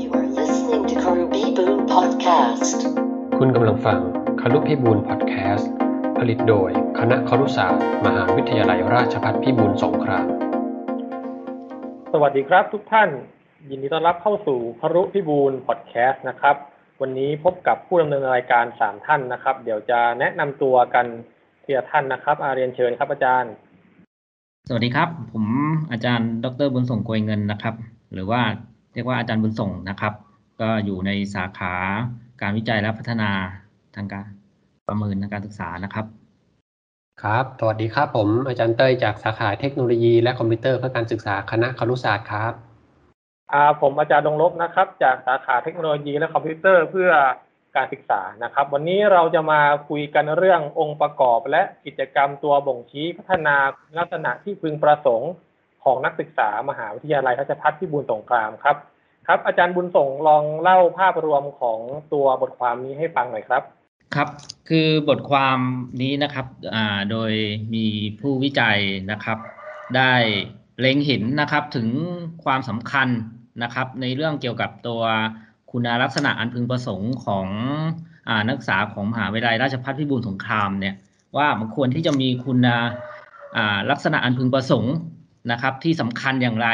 You are listening to Karubibu Podcast. คุณกำลังฟังคารุพิบูลพอดแคสต์ผลิตโดยคณะครุศาสตร์ มหาวิทยาลัยราชภัฏพิบูลสงคราม สวัสดีครับทุกท่าน ยินดีต้อนรับเข้าสู่พรุพิบูลพอดแคสต์นะครับ วันนี้พบกับผู้ดำเนินรายการสามท่านนะครับ เดี๋ยวจะแนะนำตัวกันทีละท่านนะครับอาเรียนเชิญครับอาจารย์ สวัสดีครับ ผมอาจารย์ ดรบุญส่งโกยเงินนะครับ หรือว่า เรียกว่าอาจารย์บุญส่งนะครับ ก็อยู่ในสาขาการวิจัยและพัฒนาทางการประเมินทางการศึกษานะครับ ครับ สวัสดีครับผมอาจารย์เต้ยจากสาขาเทคโนโลยีและคอมพิวเตอร์เพื่อการศึกษาคณะครุศาสตร์ครับอ่าผมอาจารย์ดงลบนะครับ จากสาขาเทคโนโลยีและคอมพิวเตอร์เพื่อการศึกษานะครับ วันนี้เราจะมาคุยกันเรื่ององค์ประกอบและกิจกรรมตัวบ่งชี้พัฒนาลักษณะที่พึงประสงค์ ของนักศึกษามหาวิทยาลัยราชภัฏพิบูลสงครามครับ ครับ อาจารย์บุญส่งลองเล่าภาพรวมของตัวบทความนี้ให้ฟังหน่อยครับ ครับ คือบทความนี้นะครับโดยมีผู้วิจัยนะครับ ได้เล็งเห็นนะครับถึงความสำคัญนะครับ ในเรื่องเกี่ยวกับตัวคุณลักษณะอันพึงประสงค์ของอนักศึกษาของมหาวิทยาลัยราชภัฏพิบูลสงครามเนี่ยว่ามันควรที่จะมีคุณลักษณะอันพึงประสงค์ นะครับที่สำคัญอย่างไร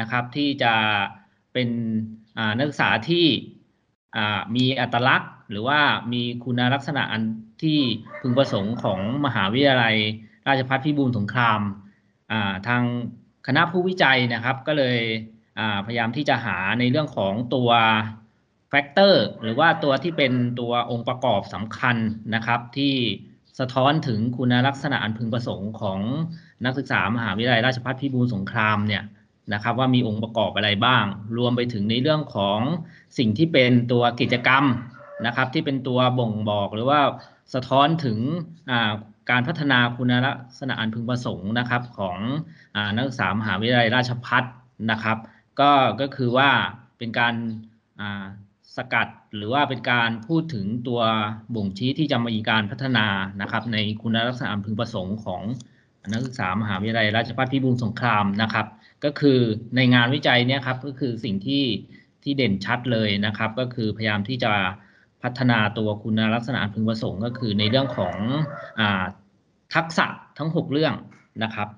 นะครับ ที่จะเป็นนักศึกษาที่มีอัตลักษณ์ หรือว่ามีคุณลักษณะอันที่พึงประสงค์ของมหาวิทยาลัย ราชภัฏพิบูลสงครามาทางคณะผู้วิจัยนะครับ ก็เลยพยายามที่จะหาในเรื่องของตัวแฟกเตอร์หรือว่าตัวที่เป็นตัวองค์ประกอบสำคัญนะครับ ที่สะท้อนถึงคุณลักษณะอันพึงประสงค์ของ นักศึกษามหาวิทยาลัยราชภัฏพิบูลสงครามเนี่ยนะครับว่ามีองค์ประกอบอะไรบ้าง รวมไปถึงในเรื่องของสิ่งที่เป็นตัวกิจกรรมนะครับที่เป็นตัวบ่งบอกหรือว่าสะท้อนถึงการพัฒนาคุณลักษณะอันพึงประสงค์นะครับของอนักศึกษามหาวิทยาลัยราชภัฏนะครับ ก็ก็คือว่าเป็นการสกัดหรือว่าเป็นการพูดถึงตัวบ่งชี้ที่จะมีการพัฒนานะครับในคุณลักษณะอันพึงประสงค์ของ นักศึกษามหาวิทยาลัยราชภัฏพิบูลสงครามนะครับ ก็คือในงานวิจัยเนี่ยครับก็คือสิ่งที่ที่เด่นชัดเลยนะครับ ก็คือพยายามที่จะพัฒนาตัวคุณลักษณะพึงประสงค์ ก็คือในเรื่องของอทักษะทั้ง 6 เรื่องนะครับ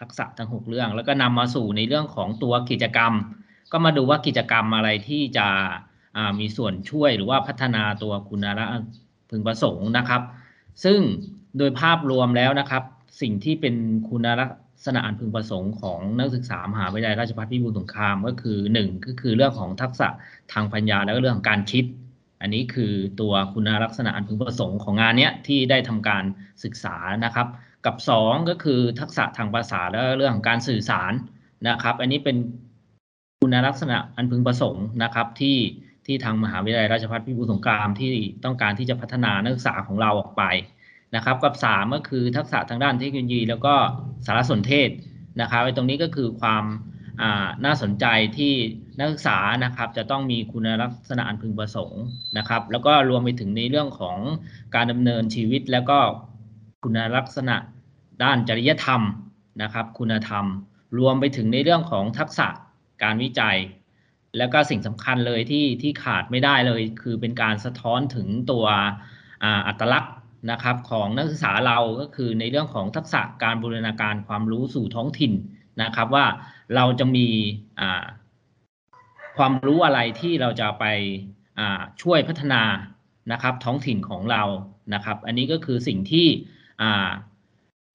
ทักษะทั้ง 6 เรื่อง แล้วก็นำมาสู่ในเรื่องของตัวกิจกรรม ก็มาดูว่ากิจกรรมอะไรที่จะมีส่วนช่วยหรือว่าพัฒนาตัวคุณลักษณะพึงประสงค์นะครับ ซึ่งโดยภาพรวมแล้วนะครับ สิ่งที่เป็นคุณลักษณะอันพึงประสงค์ของนักศึกษามหาวิทยาลัยราชภัฏพิบูลสงครามก็คือ1ก็คือเรื่องของทักษะทางปัญญาแล้วก็เรื่องของการคิด อันนี้คือตัวคุณลักษณะอันพึงประสงค์ของงานนี้ที่ได้ทำการศึกษานะครับ กับ 2 ก็คือทักษะทางภาษาและเรื่องของการสื่อสารนะครับ อันนี้เป็นคุณลักษณะอันพึงประสงค์นะครับที่ที่ทางมหาวิทยาลัยราชภัฏพิบูลสงครามที่ต้องการที่จะพัฒนานักศึกษาของเราออกไป นะครับ กับ 3 ก็คือทักษะทางด้านเทคโนโลยี แล้วก็สารสนเทศนะครับไอ้ตรงนี้ก็คือความน่าสนใจที่นักศึกษานะครับจะต้องมีคุณลักษณะอันพึงประสงค์นะครับ แล้วก็รวมไปถึงในเรื่องของการดำเนินชีวิต แล้วก็คุณลักษณะด้านจริยธรรมนะครับ คุณธรรม รวมไปถึงในเรื่องของทักษะการวิจัย แล้วก็สิ่งสำคัญเลยที่ที่ขาดไม่ได้เลย คือเป็นการสะท้อนถึงตัวอัตลักษณ์ นะครับของนักศึกษาเราก็คือในเรื่องของทักษะการบูรณาการความรู้สู่ท้องถิ่นนะครับ ว่าเราจะมีความรู้อะไรที่เราจะไปช่วยพัฒนานะครับ ท้องถิ่นของเรานะครับ อันนี้ก็คือสิ่งที่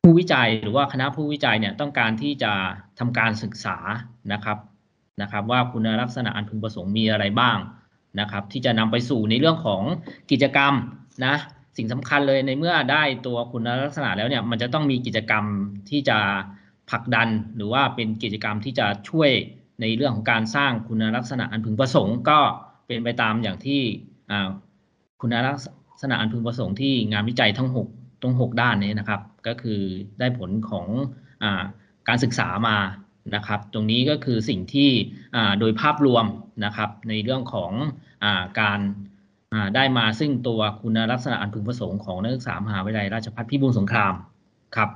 ผู้วิจัยหรือว่าคณะผู้วิจัยเนี่ยต้องการที่จะทำการศึกษานะครับนะครับ ว่าคุณลักษณะอันพึงประสงค์มีอะไรบ้างนะครับ ที่จะนำไปสู่ในเรื่องของกิจกรรมนะ สิ่งสำคัญเลยในเมื่อได้ตัวคุณลักษณะแล้วเนี่ยมันจะต้องมีกิจกรรมที่จะผลักดัน หรือว่าเป็นกิจกรรมที่จะช่วยในเรื่องของการสร้างคุณลักษณะอันพึงประสงค์ก็เป็นไปตามอย่างที่คุณลักษณะอันพึงประสงค์ที่งานวิจัยทั้ง6ตรง6ด้านนี้นะครับ ก็คือได้ผลของอการศึกษามานะครับ ตรงนี้ก็คือสิ่งที่โดยภาพรวมนะครับในเรื่องของอการ ได้มาซึ่งตัวคุณลักษณะอันพึงประสงค์ของนักศึกษามหาวิทยาลัยราชภัฏพิบูลสงครามครับ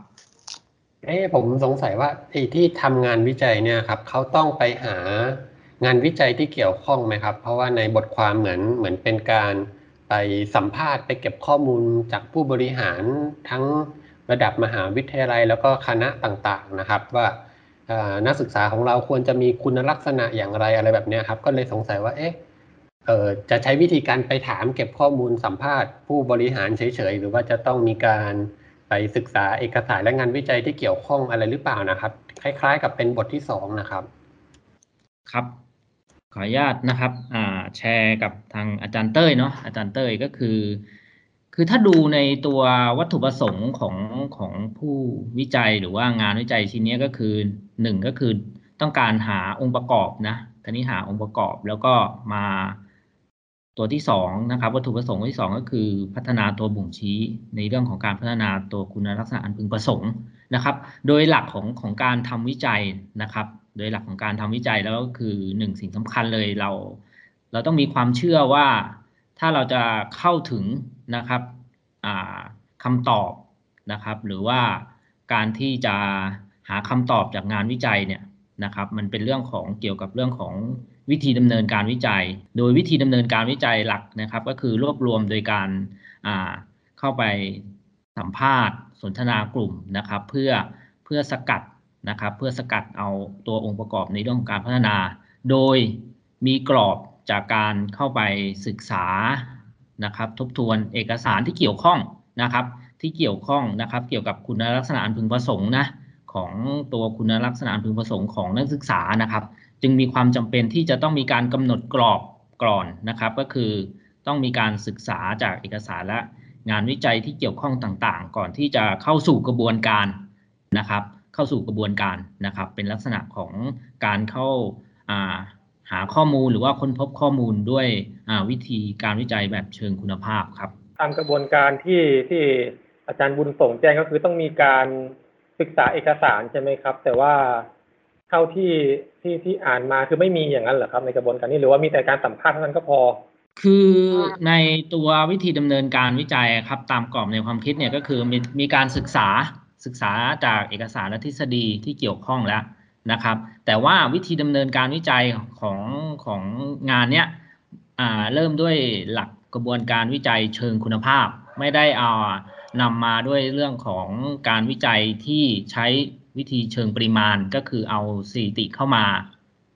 เอ้ผมสงสัยว่าไอ้ที่ทำงานวิจัยเนี่ยครับเขาต้องไปหางานวิจัยที่เกี่ยวข้องไหมครับ เพราะว่าในบทความเหมือนเหมือนเป็นการไปสัมภาษณ์ไปเก็บข้อมูลจากผู้บริหารทั้งระดับมหาวิทยาลัยแล้วก็คณะต่างๆนะครับ ว่านักศึกษาของเราควรจะมีคุณลักษณะอย่างไรอะไรแบบนี้ครับ ก็เลยสงสัยว่าเอ๊ะ เออจะใช้วิธีการไปถามเก็บข้อมูลสัมภาษณ์ผู้บริหารเฉยๆ หรือว่าจะต้องมีการไปศึกษาเอกสารและงานวิจัยที่เกี่ยวข้องอะไรหรือเปล่านะครับ คล้าย ๆ กับเป็นบทที่สองนะครับ ครับ ขออนุญาตนะครับอ่าแชร์กับทางอาจารย์เต้ยเนาะอาจารย์เต้ยก็คือ คือถ้าดูในตัววัตถุประสงค์ของของผู้วิจัยหรือว่างานวิจัยชิ้นนี้ก็คือหนึ่งก็คือต้องการหาองค์ประกอบนะทีนี้หาองค์ประกอบแล้วก็มา ตัวที่สองนะครับวัตถุประสงค์ที่สองก็คือพัฒนาตัวบ่งชี้ ในเรื่องของการพัฒนาตัวคุณลักษณะอันพึงประสงค์นะครับ โดยหลักของของการทำวิจัยนะครับ โดยหลักของการทำวิจัยแล้วก็คือหนึ่งสิ่งสำคัญเลยเรา เราต้องมีความเชื่อว่าถ้าเราจะเข้าถึงนะครับคำตอบนะครับ หรือว่าการที่จะหาคำตอบจากงานวิจัยเนี่ยนะครับ มันเป็นเรื่องของเกี่ยวกับเรื่องของ วิธีดำเนินการวิจัย โดยวิธีดำเนินการวิจัยหลักนะครับ ก็คือรวบรวมโดยการเข้าไปสัมภาษณ์ สนทนากลุ่มนะครับ เพื่อเพื่อสกัดนะครับ เพื่อสกัดเอาตัวองค์ประกอบในเรื่องของการพัฒนา โดยมีกรอบจากการเข้าไปศึกษานะครับ ทบทวนเอกสารที่เกี่ยวข้องนะครับ ที่เกี่ยวข้องนะครับ เกี่ยวกับคุณลักษณะอันพึงประสงค์นะของตัวคุณลักษณะอันพึงประสงค์ของนักศึกษานะครับ จึงมีความจำเป็นที่จะต้องมีการกำหนดกรอบก่อนนะครับ ก็คือต้องมีการศึกษาจากเอกสารและงานวิจัยที่เกี่ยวข้องต่างๆ ก่อนที่จะเข้าสู่กระบวนการนะครับ เข้าสู่กระบวนการนะครับ เป็นลักษณะของการเข้าหาข้อมูลหรือว่าค้นพบข้อมูลด้วยวิธีการวิจัยแบบเชิงคุณภาพครับ ตามกระบวนการที่ที่อาจารย์บุญส่งแจ้งก็คือต้องมีการศึกษาเอกสารใช่ไหมครับ แต่ว่า เท่าที่ที่ที่อ่านมาคือไม่มีอย่างนั้นเหรอครับในกระบวนการนี้หรือว่ามีแต่การสัมภาษณ์เท่านั้นก็พอ คือในตัววิธีดำเนินการวิจัยครับตามกรอบในความคิดเนี่ยก็คือมีมีการศึกษาศึกษาจากเอกสารและทฤษฎีที่เกี่ยวข้องแล้วนะครับ แต่ว่าวิธีดำเนินการวิจัยของของงานเนี้ยเริ่มด้วยหลักกระบวนการวิจัยเชิงคุณภาพ ไม่ได้เอานำมาด้วยเรื่องของการวิจัยที่ใช้ วิธีเชิงปริมาณก็คือเอาสถิติเข้ามา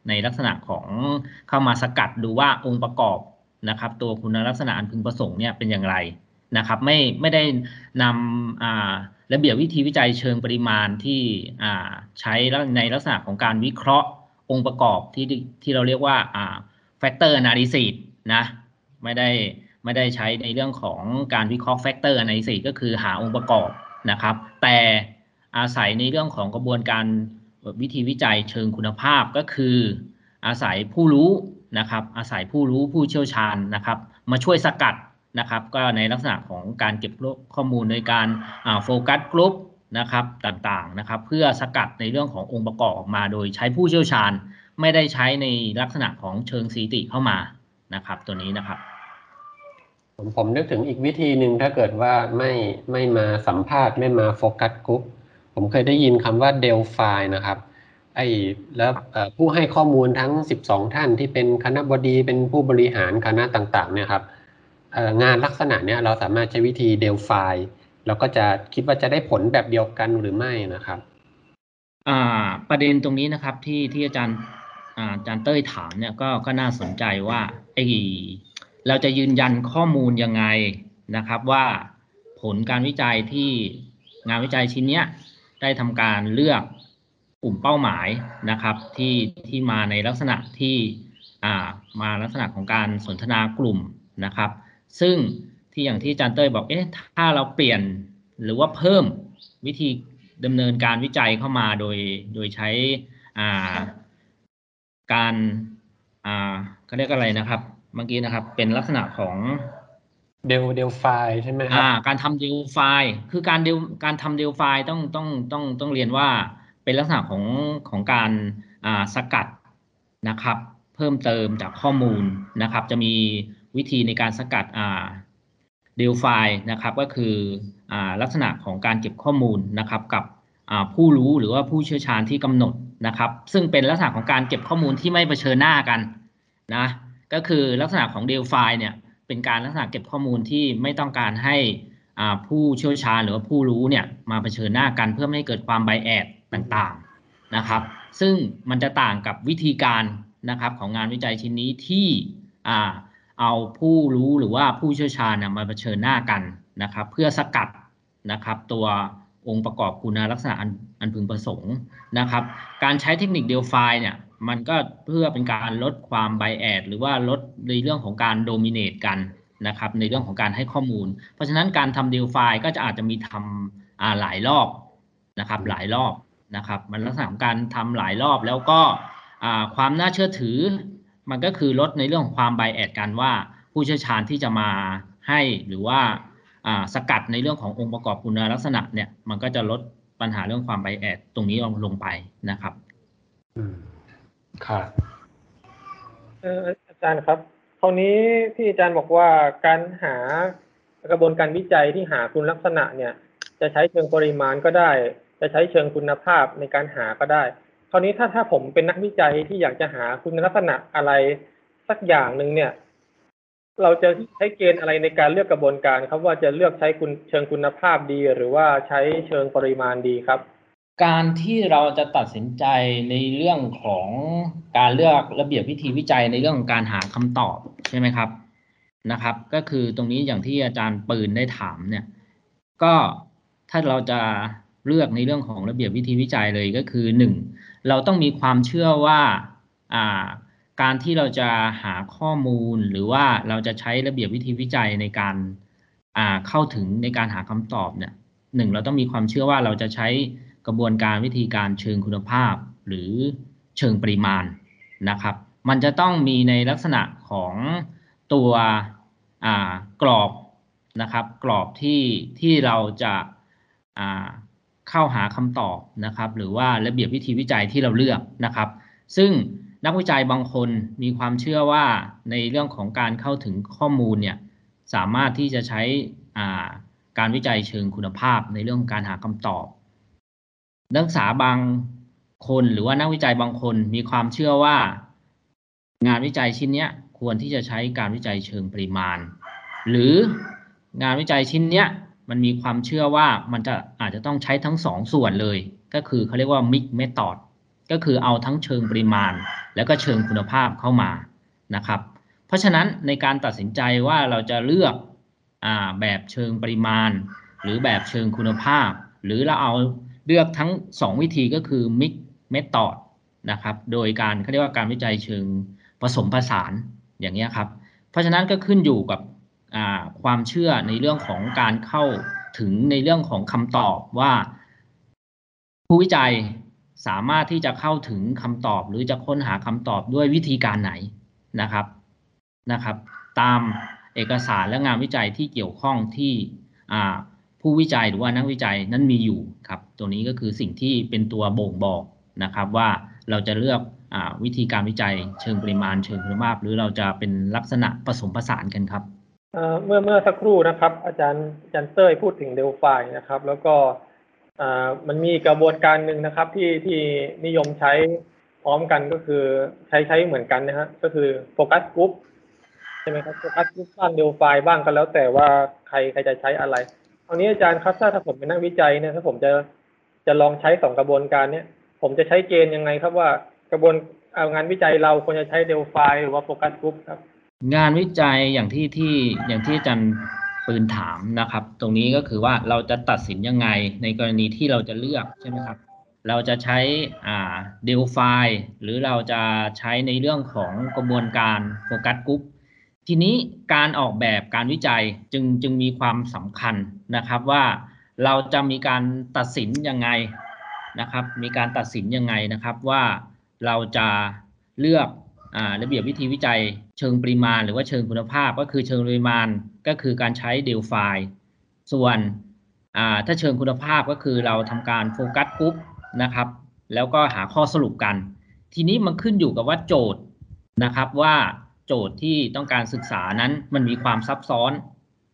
ในลักษณะของเข้ามาสกัดดูว่าองค์ประกอบนะครับ ตัวคุณลักษณะอันพึงประสงค์เนี่ยเป็นอย่างไรนะครับ ไม่ไม่ได้นำระเบียบวิธีวิจัยเชิงปริมาณที่ใช้ในลักษณะของการวิเคราะห์องค์ประกอบที่ที่เราเรียกว่า factor analysis นะไม่ได้ไม่ได้ใช้ในเรื่องของการวิเคราะห์ factor analysis ก็คือหาองค์ประกอบนะครับ แต่ อาศัยในเรื่องของกระบวนการวิธีวิจัยเชิงคุณภาพก็คือ อาศัยผู้รู้นะครับ อาศัยผู้รู้ผู้เชี่ยวชาญนะครับ มาช่วยสกัดนะครับ ก็ในลักษณะของการเก็บข้อมูลในการโฟกัสกลุ่มนะครับต่างๆนะครับ เพื่อสกัดในเรื่องขององค์ประกอบออกมาโดยใช้ผู้เชี่ยวชาญ ไม่ได้ใช้ในลักษณะของเชิงสถิติเข้ามานะครับ ตัวนี้นะครับผมผมนึกถึงอีกวิธีหนึ่งถ้าเกิดว่าไม่ไม่มาสัมภาษณ์ไม่มาโฟกัสกลุ่ม ผมเคยได้ยินคำว่าเดลฟายนะครับไอ้แล้วผู้ให้ข้อมูลทั้ง 12 ท่านที่เป็นคณะบดีเป็นผู้บริหารคณะต่างๆเนี่ยครับงานลักษณะเนี้ยเราสามารถใช้วิธีเดลฟายเราก็จะคิดว่าจะได้ผลแบบเดียวกันหรือไม่นะครับอ่าประเด็นตรงนี้นะครับที่ที่อาจารย์อาจารย์เต้ยถามเนี่ยก็ก็น่าสนใจว่าไอ้เราจะยืนยันข้อมูลยังไงนะครับว่าผลการวิจัยที่งานวิจัยชิ้นเนี้ย ได้ทำการเลือกกลุ่มเป้าหมายนะครับ ที่ที่มาในลักษณะที่อ่ามาลักษณะของการสนทนากลุ่มนะครับ ซึ่งที่อย่างที่อาจารย์เต้ยบอกเอ๊ะถ้าเราเปลี่ยนหรือว่าเพิ่มวิธีดำเนินการวิจัยเข้ามาโดยโดยใช้อ่าการอ่าเขาเรียกอะไรนะครับ เมื่อกี้นะครับเป็นลักษณะของ เดลเดลไฟใช่ไหมครับอ่า การทำเดลไฟคือการเดลการทำเดลไฟต้องต้องต้องต้องเรียนว่าเป็นลักษณะของของการอ่าสกัดนะครับ เพิ่มเติมจากข้อมูลนะครับ จะมีวิธีในการสกัดอ่าเดลไฟนะครับ ก็คืออ่าลักษณะของการเก็บข้อมูลนะครับ กับอ่าผู้รู้หรือว่าผู้เชี่ยวชาญที่กำหนดนะครับ ซึ่งเป็นลักษณะของการเก็บข้อมูลที่ไม่เผชิญหน้ากันนะก็คือลักษณะของ d e l f i เนี่ย เป็นการลักษณะเก็บข้อมูลที่ไม่ต้องการให้ผู้เชี่ยวชาญหรือว่าผู้รู้เนี่ยมาเผชิญหน้ากันเพื่อไม่ให้เกิดความไบแอดต่างๆนะครับ ซึ่งมันจะต่างกับวิธีการนะครับของงานวิจัยชิ้นนี้ที่เอาผู้รู้หรือว่าผู้เชี่ยวชาญมาเผชิญหน้ากันนะครับ เพื่อสกัดนะครับ ตัวองค์ประกอบคุณลักษณะอันพึงประสงค์นะครับ การใช้เทคนิคเดลไฟเนี่ย มันก็เพื่อเป็นการลดความไบแอดหรือว่าลดในเรื่องของการโดมิเนตกันนะครับในเรื่องของการให้ข้อมูล เพราะฉะนั้นการทำเดลไฟายก็จะอาจจะมีทำอ่าหลายรอบนะครับหลายรอบนะครับ มันลักษณะของการทำหลายรอบแล้วก็อ่าความน่าเชื่อถือ มันก็คือลดในเรื่องของความไบแอดกันว่า ผู้เชี่ยวชาญที่จะมาให้หรือว่าอ่าสกัดในเรื่องขององค์ประกอบคุณลักษณะเนี่ยมันก็จะลดปัญหาเรื่องความไบแอดตรงนี้ลงลงไปนะครับ อืม ครับเอออาจารย์ครับคราวนี้ที่อาจารย์บอกว่าการหากระบวนการวิจัยที่หาคุณลักษณะเนี่ย จะใช้เชิงปริมาณก็ได้ จะใช้เชิงคุณภาพในการหาก็ได้ คราวนี้ถ้าถ้าผมเป็นนักวิจัยที่อยากจะหาคุณลักษณะอะไรสักอย่างหนึ่งเนี่ย เราจะใช้เกณฑ์อะไรในการเลือกกระบวนการครับว่าจะเลือกใช้คุณเชิงคุณภาพดี หรือว่าใช้เชิงปริมาณดีครับ การที่เราจะตัดสินใจในเรื่องของการเลือกระเบียบวิธีวิจัยในเรื่องของการหาคำตอบใช่ไหมครับนะครับ ก็คือตรงนี้อย่างที่อาจารย์ปืนได้ถามเนี่ย ก็ถ้าเราจะเลือกในเรื่องของระเบียบวิธีวิจัยเลยก็คือหนึ่งเราต้องมีความเชื่อว่าอ่าการที่เราจะหาข้อมูลหรือว่าเราจะใช้ระเบียบวิธีวิจัยในการอ่าเข้าถึงในการหาคำตอบเนี่ยหนึ่งเราต้องมีความเชื่อว่าเราจะใช้ กระบวนการวิธีการเชิงคุณภาพ หรือเชิงปริมาณนะครับ มันจะต้องมีในลักษณะของตัวกรอบนะครับกรอบที่ที่เราจะาเข้าหาคำตอบนะครับ หรือว่าระเบียบวิธีวิจัยที่เราเลือกนะครับ ซึ่งนักวิจัยบางคนมีความเชื่อว่าในเรื่องของการเข้าถึงข้อมูลเนี่ยสามารถที่จะใช้าการวิจัยเชิงคุณภาพในเรื่องการหาคำตอบ นักศึกษาบางคนหรือว่านักวิจัยบางคนมีความเชื่อว่า งานวิจัยชิ้นนี้ควรที่จะใช้การวิจัยเชิงปริมาณ หรืองานวิจัยชิ้นนี้มันมีความเชื่อว่ามันจะอาจจะต้องใช้ทั้งสองส่วนเลย ก็คือเขาเรียกว่า mix method ก็คือเอาทั้งเชิงปริมาณ แล้วก็เชิงคุณภาพเข้ามานะครับ เพราะฉะนั้นในการตัดสินใจว่าเราจะเลือกอแบบเชิงปริมาณ หรือแบบเชิงคุณภาพ หรือเราเอา เลือกทั้ง 2 วิธีก็คือ mix method นะครับ โดยการเขาเรียกว่าการวิจัยเชิงผสมผสานอย่างนี้ครับ เพราะฉะนั้นก็ขึ้นอยู่กับความเชื่อในเรื่องของการเข้าถึงในเรื่องของคำตอบว่า ผู้วิจัยสามารถที่จะเข้าถึงคำตอบ หรือจะค้นหาคำตอบด้วยวิธีการไหนนะครับนะครับ ตามเอกสารและงานวิจัยที่เกี่ยวข้องที่ ผู้วิจัยหรือว่านักวิจัยนั้นมีอยู่ครับ ตัวนี้ก็คือสิ่งที่เป็นตัวบ่งบอกนะครับว่าเราจะเลือกอวิธีการวิจัยเชิงปริมาณเชิงคุณภาพ หรือเราจะเป็นลักษณะผสมผสานกันครับเมื่อเมื่อสักครู่นะครับ อาจารย์อาจารย์เต้ยพูดถึงเดลฟายนะครับ แล้วก็มันมีกระบวนการหนึ่งนะครับที่ที่นิยมใช้พร้อมกันก็คือใช้ใช้เหมือนกันนะฮะก็คือ focus group ใช่ไหมครับ focus group บ้าง Delphi บ้างก็แล้วแต่ว่าใครใครจะใช้อะไร ตอนนี้อาจารย์ครับถ้าถ้าผมเป็นนักวิจัยเนี่ยถ้าผมจะจะลองใช้สองกระบวนการเนี้ยผมจะใช้เกณฑ์ยังไงครับว่ากระบวนงานวิจัยเราควรจะใช้ Delphi หรือว่า focus group ครับ งานวิจัยอย่างที่ที่อย่างที่อาจารย์ปืนถามนะครับ ตรงนี้ก็คือว่าเราจะตัดสินยังไงในกรณีที่เราจะเลือกใช่ไหมครับ เราจะใช้อ่าเดลไฟหรือเราจะใช้ในเรื่องของกระบวนการโฟกัสกรุ๊ปทีนี้การออกแบบการวิจัยจึงจึงมีความสำคัญ นะครับว่าเราจะมีการตัดสินยังไงนะครับ มีการตัดสินยังไงนะครับว่าเราจะเลือกระเบียบวิธีวิจัยเชิงปริมาณ หรือว่าเชิงคุณภาพก็คือเชิงปริมาณก็คือการใช้เดลไฟส่วนถ้าเชิงคุณภาพก็คือเราทำการโฟกัสกรุ๊ปนะครับ แล้วก็หาข้อสรุปกัน ทีนี้มันขึ้นอยู่กับว่าโจทย์นะครับว่าโจทย์ที่ต้องการศึกษานั้นมันมีความซับซ้อน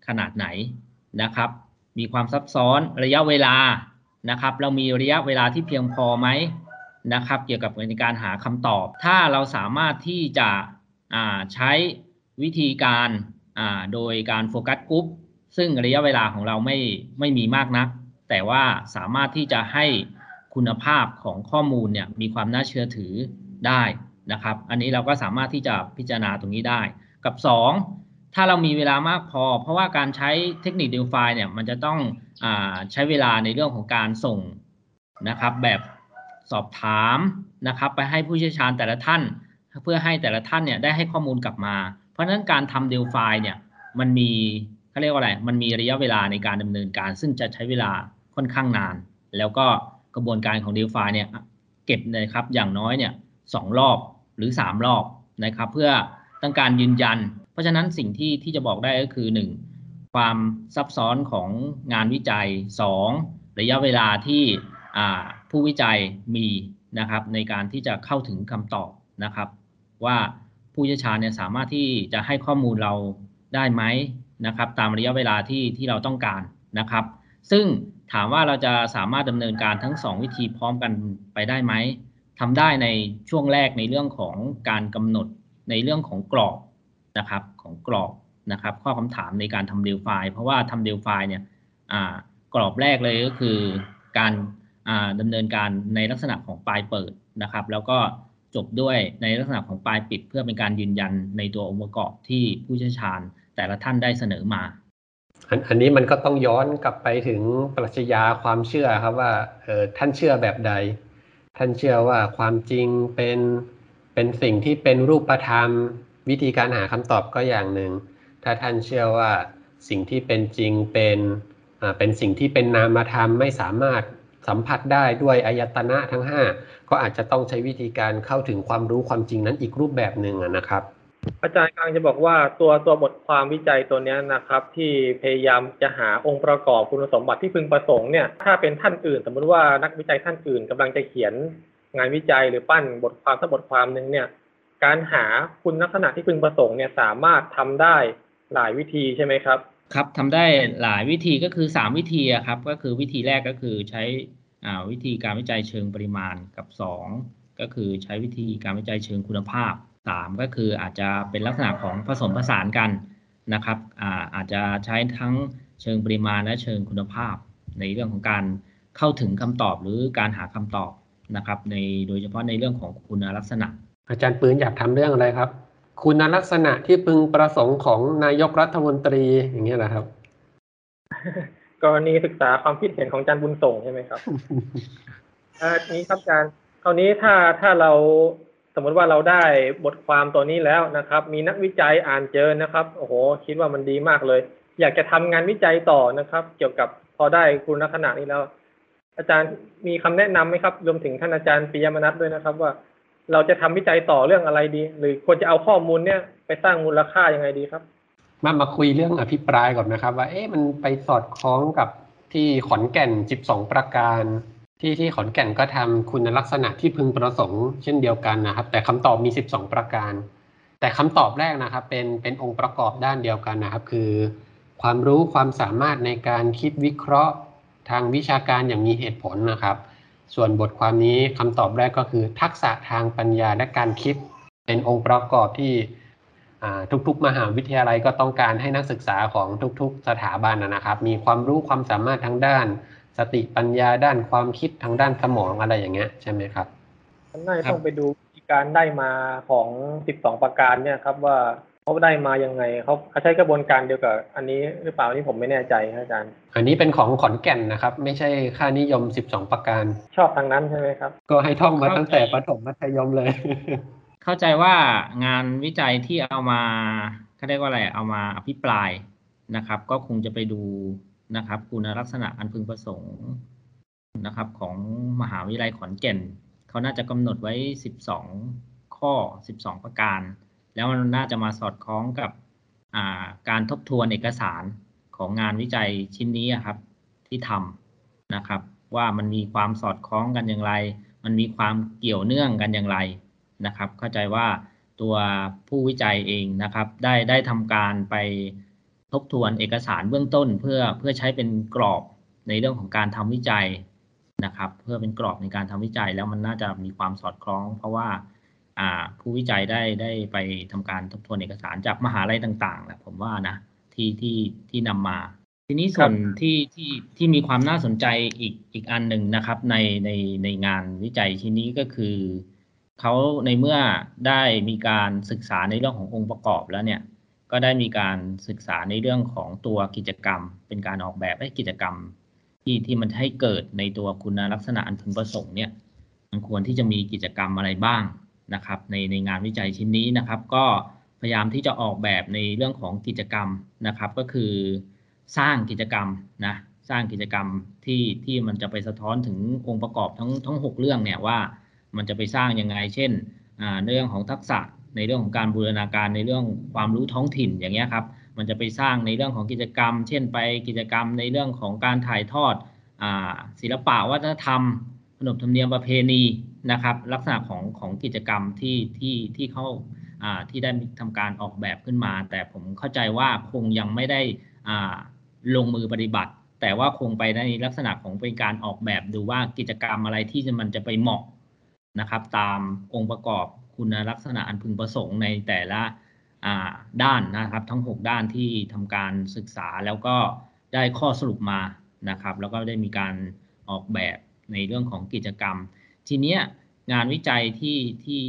ขนาดไหนนะครับ มีความซับซ้อนระยะเวลานะครับ เรามีระยะเวลาที่เพียงพอไหมนะครับ เกี่ยวกับในการหาคำตอบ ถ้าเราสามารถที่จะใช้วิธีการโดยการ focus group ซึ่งระยะเวลาของเราไม่ไม่มีมากนัก แต่ว่าสามารถที่จะให้คุณภาพของข้อมูลเนี่ยมีความน่าเชื่อถือได้นะครับ อันนี้เราก็สามารถที่จะพิจารณาตรงนี้ได้ กับ 2 ถ้าเรามีเวลามากพอ เพราะว่าการใช้เทคนิค Delphi เนี่ยมันจะต้องอใช้เวลาในเรื่องของการส่งนะครับ แบบสอบถามนะครับ ไปให้ผู้เชี่ยวชาญแต่ละท่าน เพื่อให้แต่ละท่านเนี่ยได้ให้ข้อมูลกลับมา เพราะฉะนั้นการทำเดลไฟเนี่ยมันมีเขาเรียกว่าอะไร มันมีระยะเวลาในการดำเนินการ ซึ่งจะใช้เวลาค่อนข้างนาน แล้วก็กระบวนการของเดลไฟเนี่ยเก็บนะครับอย่างน้อยเนี่ยสองรอบหรือ 3 รอบนะครับ เพื่อต้องการยืนยัน ราะฉะนั้นสิ่งที่ที่จะบอกได้ก็คือ 1. ความซับซ้อนของงานวิจัย 2. ระยะเวลาที่ผู้วิจัยมีนะครับในการที่จะเข้าถึงคำตอบนะครับ ว่าผู้เชี่ยวชาญเนี่ยสามารถที่จะให้ข้อมูลเราได้ไหมนะครับ ตามระยะเวลาที่ที่เราต้องการนะครับ ซึ่งถามว่าเราจะสามารถดำเนินการทั้ง 2 วิธีพร้อมกันไปได้ไหมทำได้ในช่วงแรกในเรื่องของการกำหนดในเรื่องของกรอบ นะครับของกรอบนะครับ ข้อคำถามในการทำเดลไฟล์เพราะว่าทำเดลไฟล์เนี่ยกรอบแรกเลยก็คือการดำเนินการในลักษณะของปลายเปิดนะครับ แล้วก็จบด้วยในลักษณะของปลายปิด เพื่อเป็นการยืนยันในตัวองค์ประกอบที่ผู้เชี่ยวชาญ แต่ละท่านได้เสนอมาอันนี้มันก็ต้องย้อนกลับไปถึงปรัชญาความเชื่อครับว่าเออท่านเชื่อแบบใด ท่านเชื่อว่าความจริงเป็นเป็นสิ่งที่เป็นรูปธรรม วิธีการหาคำตอบก็อย่างหนึ่ง ถ้าท่านเชื่อว่าสิ่งที่เป็นจริงเป็นเป็นสิ่งที่เป็นนามธรรมไม่สามารถสัมผัสได้ด้วยอายตนะทั้ง 5 ก็อาจจะต้องใช้วิธีการเข้าถึงความรู้ความจริงนั้นอีกรูปแบบหนึ่งนะครับ อาจารย์กลังจะบอกว่าตัวตัวบทความวิจัยตัวนี้นะครับ ที่พยายามจะหาองค์ประกอบคุณสมบัติที่พึงประสงค์เนี่ยถ้าเป็นท่านอื่น สมมติว่านักวิจัยท่านอื่นกำลังจะเขียนงานวิจัยหรือปั้นบทความสักบทความหนึ่งเนี่ย การหาคุณลักษณะที่พึงประสงค์เนี่ยสามารถทำได้หลายวิธีใช่ไหมครับ ครับทำได้หลายวิธีก็คือ 3 วิธีครับก็คือวิธีแรกก็คือใช้วิธีการวิจัยเชิงปริมาณกับ 2 ก็คือใช้วิธีการวิจัยเชิงคุณภาพ 3 ก็คืออาจจะเป็นลักษณะของผสมผสานกันนะครับอาอาจจะใช้ทั้งเชิงปริมาณและเชิงคุณภาพ ในเรื่องของการเข้าถึงคำตอบหรือการหาคำตอบนะครับในโดยเฉพาะในเรื่องของคุณลักษณะ อาจารย์ปืนอยากทำเรื่องอะไรครับ คุณลักษณะที่พึงประสงค์ของนายกรัฐมนตรีอย่างเงี้ยนะครับ กรณีศึกษาความคิดเห็นของอาจารย์บุญส่งใช่ไหมครับอ่านี้ครับอาจารย์คราวนี้ถ้าถ้าเราสมมติว่าเราได้บทความตัวนี้แล้วนะครับ มีนักวิจัยอ่านเจอนะครับโอ้โหคิดว่ามันดีมากเลย อยากจะทำงานวิจัยต่อนะครับ เกี่ยวกับพอได้คุณลักษณะนี้แล้ว อาจารย์มีคำแนะนํำไหมครับ รวมถึงท่านอาจารย์ปิยมนัทด้วยนะครับ ว่า เราจะทำวิจัยต่อเรื่องอะไรดี หรือควรจะเอาข้อมูลเนี่ยไปสร้างมูลค่ายังไงดีครับ มามาคุยเรื่องอภิปรายก่อนนะครับ ว่าเอ๊ะมันไปสอดคล้องกับที่ขอนแก่น 12 ประการ ที่ที่ขอนแก่นก็ทำคุณลักษณะที่พึงประสงค์เช่นเดียวกันนะครับ แต่คำตอบมี 12 ประการ แต่คำตอบแรกนะครับ เป็นเป็นองค์ประกอบด้านเดียวกันนะครับ คือ ความรู้ความสามารถในการคิดวิเคราะห์ทางวิชาการอย่างมีเหตุผลนะครับ ส่วนบทความนี้คำตอบแรกก็คือ ทักษะทางปัญญาและการคิด เป็นองค์ประกอบที่ทุกๆ มหาวิทยาลัยก็ต้องการให้นักศึกษาของทุกๆ สถาบันนะครับ มีความรู้ความสามารถทางด้าน สติปัญญาด้านความคิดทางด้านสมองอะไรอย่างเงี้ยใช่ไหมครับน่าต้องไปดูการได้มาของสิบสองประการเนี่ยครับว่า เขาได้มายังไงเขาเขาใช้กระบวนการเดียวกับอันนี้หรือเปล่านี่ผมไม่แน่ใจครับอาจารย์ อันนี้เป็นของขอนแก่นนะครับ ไม่ใช่ค่านิยมสิบสองประการ ชอบทางนั้นใช่ไหมครับ ก็ให้ท่องมาตั้งแต่ประถมมัธยมเลย เข้าใจว่างานวิจัยที่เอามาเขาเรียกว่าอะไรเอามาอภิปรายนะครับ ก็คงจะไปดูนะครับคุณลักษณะอันพึงประสงค์นะครับ ของมหาวิทยาลัยขอนแก่นเขาน่าจะกำหนดไว้ 12 ข้อ 12 ประการ แล้วมันน่าจะมาสอดคล้องกับการทบทวนเอกสารของงานวิจัยชิ้นนี้ครับ ที่ทำนะครับ ว่ามันมีความสอดคล้องกันอย่างไร มันมีความเกี่ยวเนื่องกันอย่างไรนะครับ เข้าใจว่าตัวผู้วิจัยเองนะครับ ได้ได้ทำการไปทบทวนเอกสารเบื้องต้น เพื่อเพื่อใช้เป็นกรอบในเรื่องของการทำวิจัยนะครับ เพื่อเป็นกรอบในการทำวิจัยแล้วมันน่าจะมีความสอดคล้อง เพราะว่าอ่า ผู้วิจัยได้ได้ไปทำการทบทวนเอกสารจากมหาลัยต่างๆแหละผมว่านะที่ที่ที่นำมา ทีนี้ส่วนที่ที่ที่มีความน่าสนใจอีกอีกอันหนึ่งนะครับ ในในในงานวิจัยชิ้นนี้ก็คือเขาในเมื่อได้มีการศึกษาในเรื่องขององค์ประกอบแล้วเนี่ยก็ได้มีการศึกษาในเรื่องของตัวกิจกรรม เป็นการออกแบบให้กิจกรรม ที่ที่มันให้เกิดในตัวคุณลักษณะอันพึงประสงค์เนี่ยมันควรที่จะมีกิจกรรมอะไรบ้าง นะครับในในงานวิจัยชิ้นนี้นะครับ ก็พยายามที่จะออกแบบในเรื่องของกิจกรรมนะครับ ก็คือสร้างกิจกรรมนะสร้างกิจกรรมที่ที่มันจะไปสะท้อนถึงองค์ประกอบทั้งทั้งหกเรื่องเนี่ยว่ามันจะไปสร้างยังไง เช่นในเรื่องของทักษะในเรื่องของการบูรณาการในเรื่องความรู้ท้องถิ่นอย่างเงี้ยครับมันจะไปสร้างในเรื่องของกิจกรรม เช่นไปกิจกรรมในเรื่องของการถ่ายทอดอศิลปะวัฒนธรรมขนบธรรมเนียมประเพณี นะครับ ลักษณะของของกิจกรรมที่ที่ที่เขาที่ได้ทำการออกแบบขึ้นมา แต่ผมเข้าใจว่าคงยังไม่ได้ลงมือปฏิบัติ แต่ว่าคงไปในลักษณะของเป็นการออกแบบดูว่ากิจกรรมอะไรที่มันจะไปเหมาะนะครับ ตามองค์ประกอบคุณลักษณะอันพึงประสงค์ในแต่ละด้านนะครับ ทั้ง 6 ด้านที่ทำการศึกษาแล้วก็ได้ข้อสรุปมานะครับ แล้วก็ได้มีการออกแบบในเรื่องของกิจกรรม ทีเนี้ยงานวิจัยที่ที่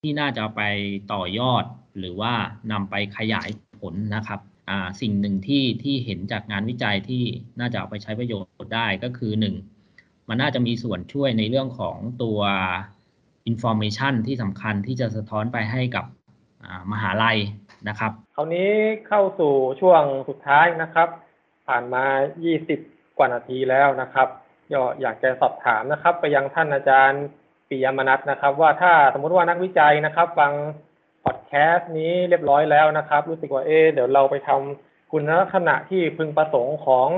ที่น่าจะไปต่อยอดหรือว่านำไปขยายผลนะครับสิ่งหนึ่งที่ที่เห็นจากงานวิจัยที่น่าจะเอาไปใช้ประโยชน์ได้ก็คือหนึ่งมันน่าจะมีส่วนช่วยในเรื่องของตัว information ที่สำคัญที่จะสะท้อนไปให้กับมหาลัยนะครับ คราวนี้เข้าสู่ช่วงสุดท้ายนะครับ ผ่านมา 20 กว่านาทีแล้วนะครับ อยากจะสอบถามนะครับ ไปยังท่านอาจารย์ปิยมนัทนะครับ ว่าถ้าสมมุติว่านักวิจัยนะครับ ฟังพอดแคสต์นี้เรียบร้อยแล้วนะครับ รู้สึกว่าเออเดี๋ยวเราไปทำคุณลักษณะที่พึงประสงค์ของ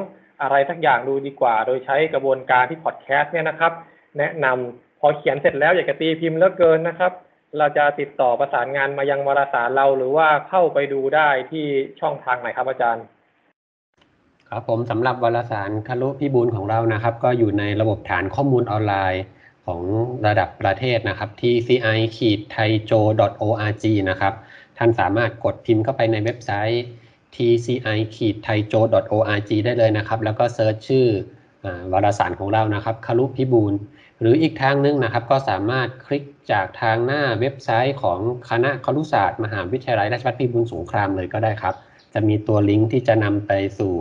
อะไรสักอย่างดูดีกว่า โดยใช้กระบวนการที่พอดแคสต์เนี่ยนะครับ แนะนำพอเขียนเสร็จแล้วอยากจะตีพิมพ์แล้วเกินนะครับ เราจะติดต่อประสานงานมายังวารสารเราหรือว่าเข้าไปดูได้ที่ช่องทางไหนครับอาจารย์ ครับผมสำหรับวารสารครุพิบูลของเรานะครับ ก็อยู่ในระบบฐานข้อมูลออนไลน์ของระดับประเทศนะครับ ที่ tci-thaijo.org นะครับ ท่านสามารถกดพิมพ์เข้าไปในเว็บไซต์ tci-thaijo.org ได้เลยนะครับ แล้วก็ search ชื่อวารสารของเรานะครับครุพิบูลหรืออีกทางนึงนะครับ ก็สามารถคลิกจากทางหน้าเว็บไซต์ของคณะครุศาสตร์ มหาวิทยาลัยราชภัฏพิบูลสงครามเลยก็ได้ครับ จะมีตัวลิงก์ที่จะนำไปสู่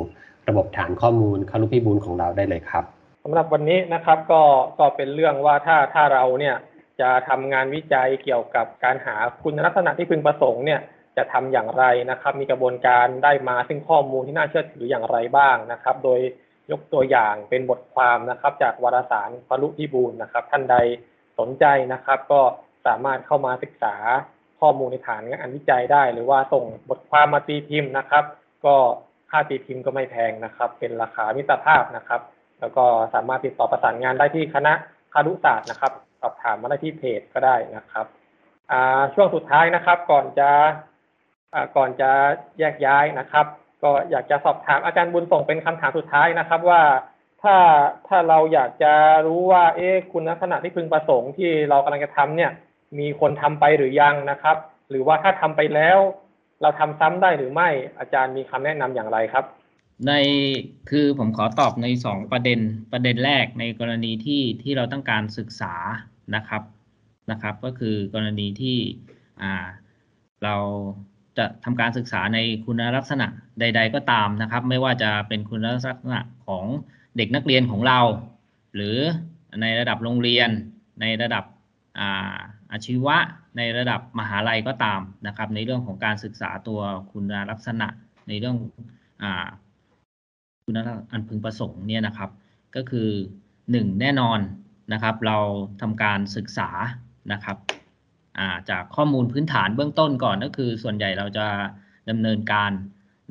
ระบบฐานข้อมูลคารุพิบูลของเราได้เลยครับสำหรับวันนี้นะครับก็ก็เป็นเรื่องว่าถ้าถ้าเราเนี่ยจะทำงานวิจัยเกี่ยวกับการหาคุณลักษณะที่พึงประสงค์เนี่ยจะทำอย่างไรนะครับ มีกระบวนการได้มาซึ่งข้อมูลที่น่าเชื่อถืออย่างไรบ้างนะครับ โดยยกตัวอย่างเป็นบทความนะครับ จากวารสารพลุพิบูลนะครับ ท่านใดสนใจนะครับ ก็สามารถเข้ามาศึกษาข้อมูลในฐานงานวิจัยได้ หรือว่าส่งบทความมาตีพิมพ์นะครับ ก็ ค่าตีพิมพ์ก็ไม่แพงนะครับ เป็นราคามิตรภาพนะครับ แล้วก็สามารถติดต่อประสานงานได้ที่คณะคารุศาสตร์นะครับ สอบถามมาได้ที่เพจก็ได้นะครับช่วงสุดท้ายนะครับ ก่อนจะก่อนจะแยกย้ายนะครับ ก็อยากจะสอบถามอาจารย์บุญส่งเป็นคำถามสุดท้ายนะครับ ว่าถ้าถ้าเราอยากจะรู้ว่า เอ๊ะคุณลักษณะที่พึงประสงค์ที่เรากำลังจะทำเนี่ย มีคนทำไปหรือยังนะครับ หรือว่าถ้าทำไปแล้ว เราทำซ้ำได้หรือไม่อาจารย์มีคำแนะนำอย่างไรครับ ในคือผมขอตอบในสองประเด็นประเด็นแรกในกรณีที่ที่เราต้องการศึกษานะครับนะครับ ก็คือกรณีที่อ่าเราจะทำการศึกษาในคุณลักษณะใด ๆ ก็ตามนะครับ ไม่ว่าจะเป็นคุณลักษณะของเด็กนักเรียนของเรา หรือในระดับโรงเรียน ในระดับอาอาชีวะ ในระดับมหาลัยก็ตามนะครับ ในเรื่องของการศึกษาตัวคุณลักษณะในเรื่องอคุณลักษณะอันพึงประสงค์เนี่ยนะครับ ก็คือหนึ่งแน่นอนนะครับ เราทำการศึกษานะครับจากข้อมูลพื้นฐานเบื้องต้นก่อนก็คือ ส่วนใหญ่เราจะดำเนินการ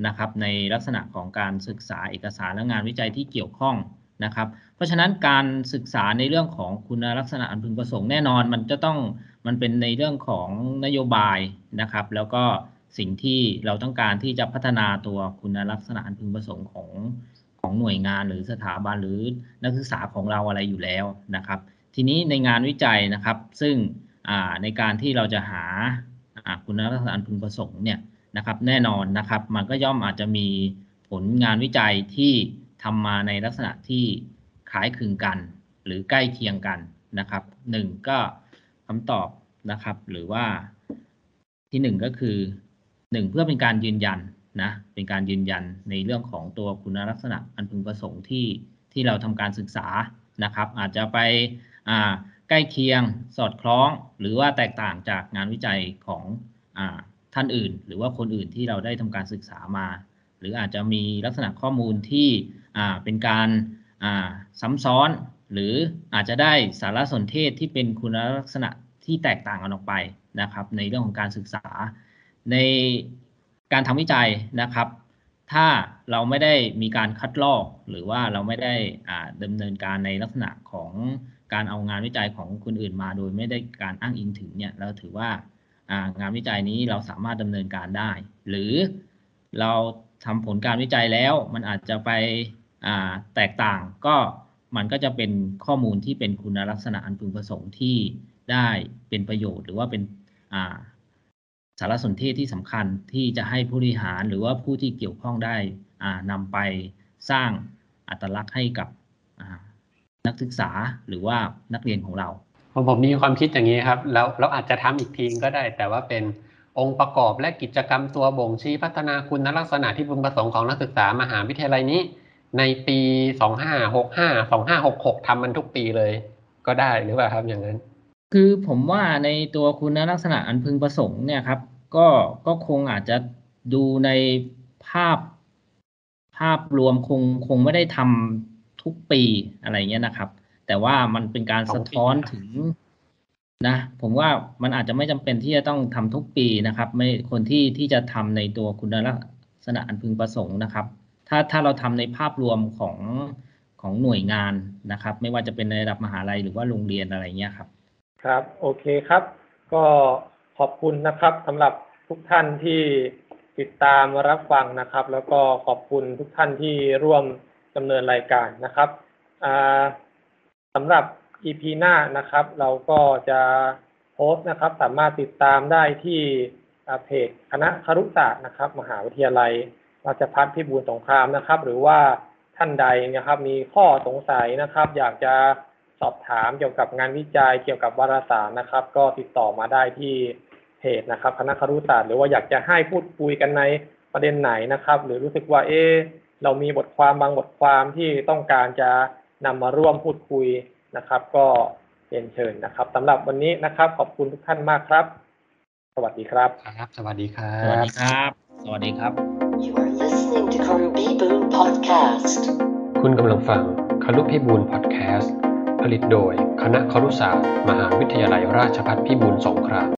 นะครับ ในลักษณะของการศึกษาเอกสารและงานวิจัยที่เกี่ยวข้องนะครับ เพราะฉะนั้นการศึกษาในเรื่องของคุณลักษณะอันพึงประสงค์แน่นอน มันจะต้อง มันเป็นในเรื่องของนโยบายนะครับ แล้วก็สิ่งที่เราต้องการที่จะพัฒนาตัวคุณลักษณะอันพึงประสงค์ของของหน่วยงานหรือสถาบันหรือนักศึกษาของเราอะไรอยู่แล้วนะครับ ทีนี้ในงานวิจัยนะครับ ซึ่งในการที่เราจะหาคุณลักษณะอันพึงประสงค์เนี่ยนะครับแน่นอนนะครับ มันก็ย่อมอาจจะมีผลงานวิจัยที่ทำมาในลักษณะที่คล้ายคลึงกัน หรือใกล้เคียงกันนะครับหนึ่งก็ คำตอบนะครับ หรือว่าที่หนึ่งก็คือหนึ่งเพื่อเป็นการยืนยันนะเป็นการยืนยันในเรื่องของตัวคุณลักษณะอันพึงประสงค์ที่ที่เราทำการศึกษานะครับ อาจจะไปใกล้เคียงสอดคล้อง หรือว่าแตกต่างจากงานวิจัยของอท่านอื่น หรือว่าคนอื่นที่เราได้ทำการศึกษามา หรืออาจจะมีลักษณะข้อมูลที่เป็นการซ้ำซ้อน หรืออาจจะได้สารสนเทศที่เป็นคุณลักษณะที่แตกต่างกันออกไปนะครับ ในเรื่องของการศึกษา ในการทำวิจัยนะครับ ถ้าเราไม่ได้มีการคัดลอก หรือว่าเราไม่ได้ดำเนินการในลักษณะของการเอางานวิจัยของคนอื่นมาโดยไม่ได้การอ้างอิงถึงเนี่ยเราถือว่างานวิจัยนี้เราสามารถดำเนินการได้ หรือเราทำผลการวิจัยแล้ว มันอาจจะไปแตกต่างก็ มันก็จะเป็นข้อมูลที่เป็นคุณลักษณะอันพึงประสงค์ที่ได้เป็นประโยชน์ หรือว่าเป็นสารสนเทศที่สำคัญที่จะให้ผู้บริหารหรือว่าผู้ที่เกี่ยวข้องได้นำไปสร้างอัตลักษณ์ให้กับนักศึกษาหรือว่านักเรียนของเราผมผมมีความคิดอย่างนี้ครับแล้วเราอาจจะทำอีกทีก็ได้ แต่ว่าเป็นองค์ประกอบและกิจกรรมตัวบ่งชี้พัฒนาคุณลักษณะที่พึงประสงค์ของนักศึกษามหาวิทยาลัยนี้ ในปี2565 2566ทำมันทุกปีเลยก็ได้หรือเปล่าครับอย่างนั้น คือผมว่าในตัวคุณลักษณะอันพึงประสงค์เนี่ยครับ ก็ก็คงอาจจะดูในภาพภาพรวมคงคงไม่ได้ทำทุกปีอะไรเงี้ยนะครับ แต่ว่ามันเป็นการสะท้อนถึงนะผมว่ามันอาจจะไม่จำเป็นที่จะต้องทำทุกปีนะครับ ไม่คนที่ที่จะทำในตัวคุณลักษณะอันพึงประสงค์นะครับ ถ้าถ้าเราทำในภาพรวมของของหน่วยงานนะครับ ไม่ว่าจะเป็นในระดับมหาลัยหรือว่าโรงเรียนอะไรเงี้ยครับ ครับ โอเคครับ ก็ขอบคุณนะครับสำหรับทุกท่านที่ติดตามรับฟังนะครับ แล้วก็ขอบคุณทุกท่านที่ร่วมดำเนินรายการนะครับสำหรับ EP หน้านะครับ เราก็จะโพสต์นะครับ สามารถติดตามได้ที่เพจคณะครุศาสตร์นะครับ มหาวิทยาลัย ราชภัฏพิบูลสงครามนะครับ หรือว่าท่านใดนะครับ มีข้อสงสัยนะครับ อยากจะสอบถามเกี่ยวกับงานวิจัยเกี่ยวกับวารสารนะครับ ก็ติดต่อมาได้ที่เพจนะครับ คณะครุศาสตร์หรือว่าอยากจะให้พูดคุยกันในประเด็นไหนนะครับ หรือรู้สึกว่าเออเรามีบทความบางบทความที่ต้องการจะนำมาร่วมพูดคุยนะครับ ก็เรียนเชิญนะครับสำหรับวันนี้นะครับ ขอบคุณทุกท่านมากครับ สวัสดีครับ ครับ สวัสดีครับ สวัสดีครับ สวัสดีครับ You are listening to Karubi Boom Podcast คุณกำลังฟังคารุพิบูลพอดแคสต์ ผลิตโดยคณะครุศาสตร์ มหาวิทยาลัยราชภัฏพิบูลสงคราม